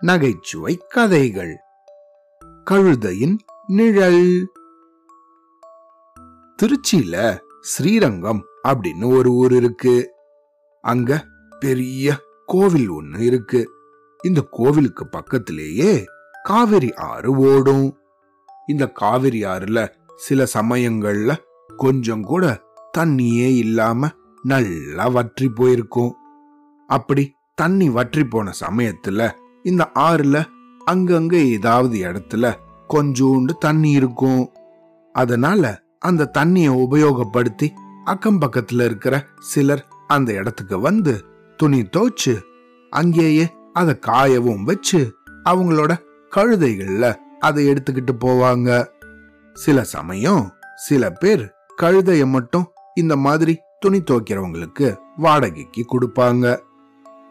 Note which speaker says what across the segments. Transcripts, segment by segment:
Speaker 1: நகைச்சுவை கதைகள். கழுதையின் நிழல். திருச்சியில ஸ்ரீரங்கம் அப்படின்னு ஒரு ஊர் இருக்கு. அங்க பெரிய கோவில் ஒண்ணு இருக்கு. இந்த கோவிலுக்கு பக்கத்திலேயே காவிரி ஆறு ஓடும். இந்த காவிரி ஆறுல சில சமயங்கள்ல கொஞ்சம் கூட தண்ணியே இல்லாம நல்லா வற்றி போயிருக்கும். அப்படி தண்ணி வற்றி போன சமயத்துல இந்த ஆறுல அங்கங்க ஏதாவது இடத்துல கொஞ்சோண்டு தண்ணி இருக்கும். அதனால அந்த தண்ணியை உபயோகப்படுத்தி அக்கம் பக்கத்துல இருக்கிற சிலர் அந்த இடத்துக்கு வந்து துணி தோச்சு அங்கேயே அதை காயவும் வச்சு அவங்களோட கழுதைகள்ல அதை எடுத்துக்கிட்டு போவாங்க. சில சமயம் சில பேர் கழுதைய மட்டும் இந்த மாதிரி துணி துவைக்கிறவங்களுக்கு வாடகைக்கு கொடுப்பாங்க.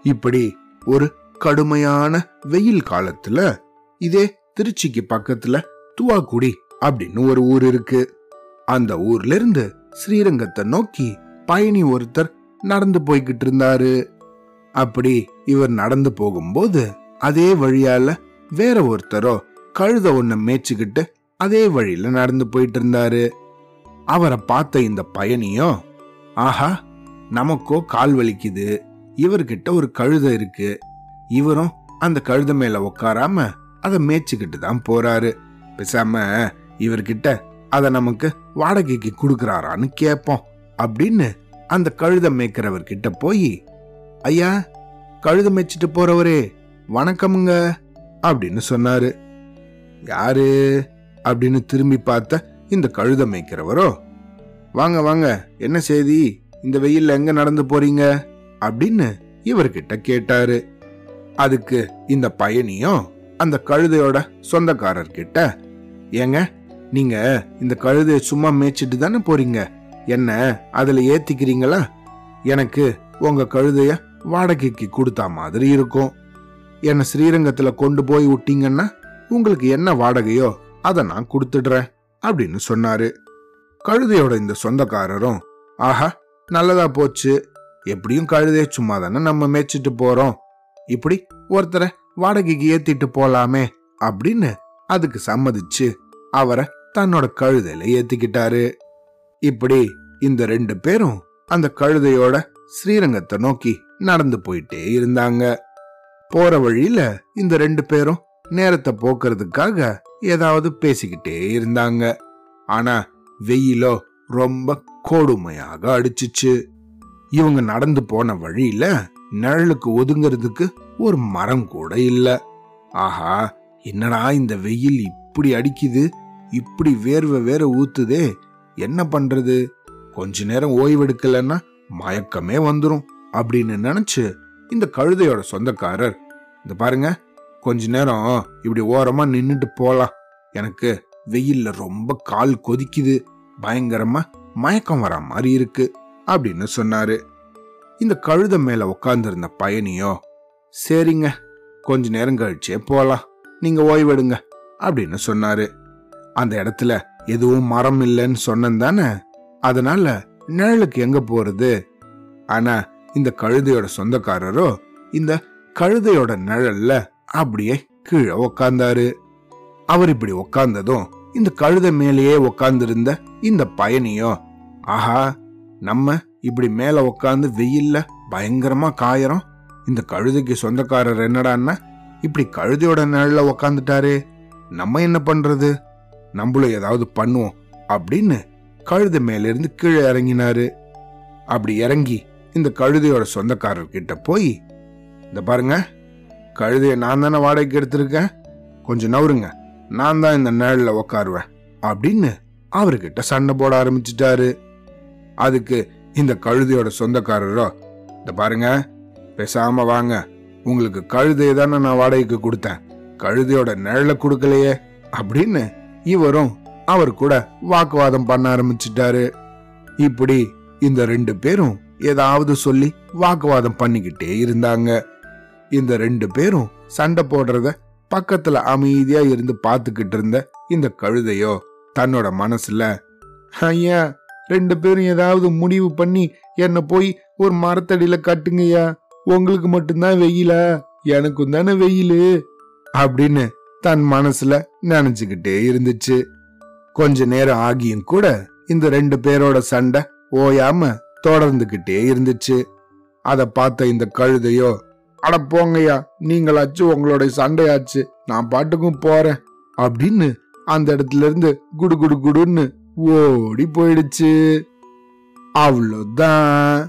Speaker 1: இப்படி ஒரு கடுமையான வெயில் காலத்துல இதே திருச்சிக்கு பக்கத்துல துவாக்குடி அப்படின்னு ஒரு ஊர் இருக்கு. அந்த ஊர்ல இருந்து ஸ்ரீரங்கத்தை நோக்கி பயணி ஒருத்தர் நடந்து போய்கிட்டு இருந்தாரு. அப்படி இவர் நடந்து போகும்போது அதே வழியால வேற ஒருத்தரோ கழுத ஒன்ன மேய்ச்சிக்கிட்டு அதே வழியில நடந்து போயிட்டு இருந்தாரு. அவரை பார்த்த இந்த பயணியோ ஆஹா நமக்கோ கால் வலிக்குது. இவர்கிட்ட ஒரு கழுதை இருக்கு. இவரும் அந்த கழுத மேல உட்காராம அதை மேய்ச்சிக்கிட்டு தான் போறாரு. பேசாம இவர்கிட்ட அதை நமக்கு வாடகைக்கு கொடுக்கறாரான்னு கேட்போம் அப்படின்னு அந்த கழுத மேய்க்கிறவர்கிட்ட போய் ஐயா கழுத மேய்ச்சிட்டு போறவரே வணக்கமுங்க அப்படின்னு சொன்னாரு. யாரு? அப்படின்னு திரும்பி பார்த்த இந்த கழுத மேய்க்கிறவரோ வாங்க வாங்க என்ன செய்தி? இந்த வெயில்ல எங்க நடந்து போறீங்க? அப்படின்னு இவர்கிட்ட கேட்டாரு. அதுக்கு இந்த பயணியும் அந்த கழுதையோட சொந்தக்காரர்கிட்ட ஏங்க நீங்க இந்த கழுதையை சும்மா மேய்ச்சிட்டு தானே போறீங்க? என்ன அதுல ஏத்திக்கிறீங்களா? எனக்கு உங்க கழுதைய வாடகைக்கு கொடுத்தா மாதிரி இருக்கும். என்ன ஸ்ரீரங்கத்துல கொண்டு போய் விட்டீங்கன்னா உங்களுக்கு என்ன வாடகையோ அதை நான் கொடுத்துடுறேன் அப்படின்னு சொன்னாரு. கழுதையோட இந்த சொந்தக்காரரும் ஆஹா நல்லதா போச்சு. எப்படியும் கழுதைய சும்மா தானே நம்ம மேய்ச்சிட்டு போறோம். இப்படி ஒருத்தரை வாடகைக்கு ஏத்திட்டு போலாமே அப்படின்னு அதுக்கு சம்மதிச்சு அவரை தன்னோட கழுதையில ஏத்திக்கிட்டாரு. இப்படி இந்த ரெண்டு பேரும் அந்த கழுதையோட ஸ்ரீரங்கத்தை நோக்கி நடந்து போயிட்டே இருந்தாங்க. போற வழியில இந்த ரெண்டு பேரும் நேரத்தை போக்குறதுக்காக ஏதாவது பேசிக்கிட்டே இருந்தாங்க. ஆனா வெயிலோ ரொம்ப கொடுமையாக அடிச்சுச்சு. இவங்க நடந்து போன வழியில நிழலுக்கு ஒதுங்கிறதுக்கு ஒரு மரம் கூட இல்ல. ஆஹா என்னடா இந்த வெயில் இப்படி அடிக்குது? இப்படி வேர்வை வேற ஊத்துதே. என்ன பண்றது? கொஞ்ச நேரம் ஓய்வெடுக்கலன்னா மயக்கமே வந்துடும் அப்படின்னு நினைச்சு இந்த கழுதையோட சொந்தக்காரர் இந்த பாருங்க கொஞ்ச நேரம் இப்படி ஓரமா நின்னுட்டு போலாம். எனக்கு வெயில்ல ரொம்ப கால் கொதிக்குது. பயங்கரமா மயக்கம் வரா மாதிரி இருக்கு. அப்படின்னு சொன்னாரு. இந்த கழுத மேல உட்கார்ந்திருந்த பயணியோ சரிங்க கொஞ்ச நேரம் கழிச்சே போலாம். நீங்க ஓய்வெடுங்க அப்படின்னு சொன்னாரு. அந்த இடத்துல எதுவும் மரம் இல்லைன்னு சொன்னேன் தானே? அதனால நிழலுக்கு எங்க போறது? ஆனா இந்த கழுதையோட சொந்தக்காரரோ இந்த கழுதையோட நிழல்ல அப்படியே கீழே உக்காந்தாரு. அவர் இப்படி உக்காந்ததும் இந்த கழுதை மேலேயே உக்காந்துருந்த இந்த பயணியோ ஆஹா நம்ம இப்படி மேல உக்காந்து வெயில்ல பயங்கரமா காயறோம். இந்த கழுதைக்கு சொந்தக்காரர் என்னடான்னா இப்படி கழுதையோட நிழல உக்காந்துட்டாரு. நம்ம என்ன பண்றது? நம்மளும் ஏதாவது பண்ணுவோம் அப்படின்னு கழுதை மேல இருந்து கீழே இறங்கினாரு. அப்படி இறங்கி இந்த கழுதையோட சொந்தக்காரர் கிட்ட போய் இந்த பாருங்க கழுதைய நான் தானே வாடகைக்கு எடுத்திருக்கேன். கொஞ்சம் நவருங்க நான் தான் இந்த நிழல உக்காருவேன். அப்படின்னு அவர்கிட்ட சண்டை போட ஆரம்பிச்சிட்டாரு. அதுக்கு இந்த கழுதையோட சொந்தக்காரரோ? இந்த பாருங்க பேசாம வாங்க. உங்களுக்கு கழுதையை தானே நான் வாடகைக்கு கொடுத்தேன். கழுதையோட நிழலை கொடுக்கலையே. அப்படின்னு இவரும் அவர் கூட வாக்குவாதம் பண்ண ஆரம்பிச்சிட்டாரு. இப்படி இந்த ரெண்டு பேரும் ஏதாவது சொல்லி வாக்குவாதம் பண்ணிக்கிட்டே இருந்தாங்க. இந்த ரெண்டு பேரும் சண்டை போடுறத பக்கத்துல அமைதியா இருந்து பார்த்துக்கிட்டு இருந்த இந்த கழுதையோ தன்னோட மனசுல ஐயா ரெண்டு பேரும் ஏதாவது முடிவு பண்ணி என்னை போய் ஒரு மரத்தடியில கட்டுங்கய்யா. உங்களுக்கு மட்டும்தான் வெயில? எனக்கும் தானே வெயிலு? அப்படின்னு தன் மனசுல நினைச்சுக்கிட்டே இருந்துச்சு. கொஞ்ச நேரம் ஆகியும் கூட இந்த ரெண்டு பேரோட சண்டை ஓயாம தொடர்ந்துகிட்டே இருந்துச்சு. அத பார்த்த இந்த கழுதையோ அட போங்கய்யா நீங்களாச்சு உங்களுடைய சண்டையாச்சு நான் பாட்டுக்கும் போறேன் அப்படின்னு அந்த இடத்துல இருந்து குடு குடு குடுன்னு ஓடி போயிடுச்சு. அவ்வளோதான்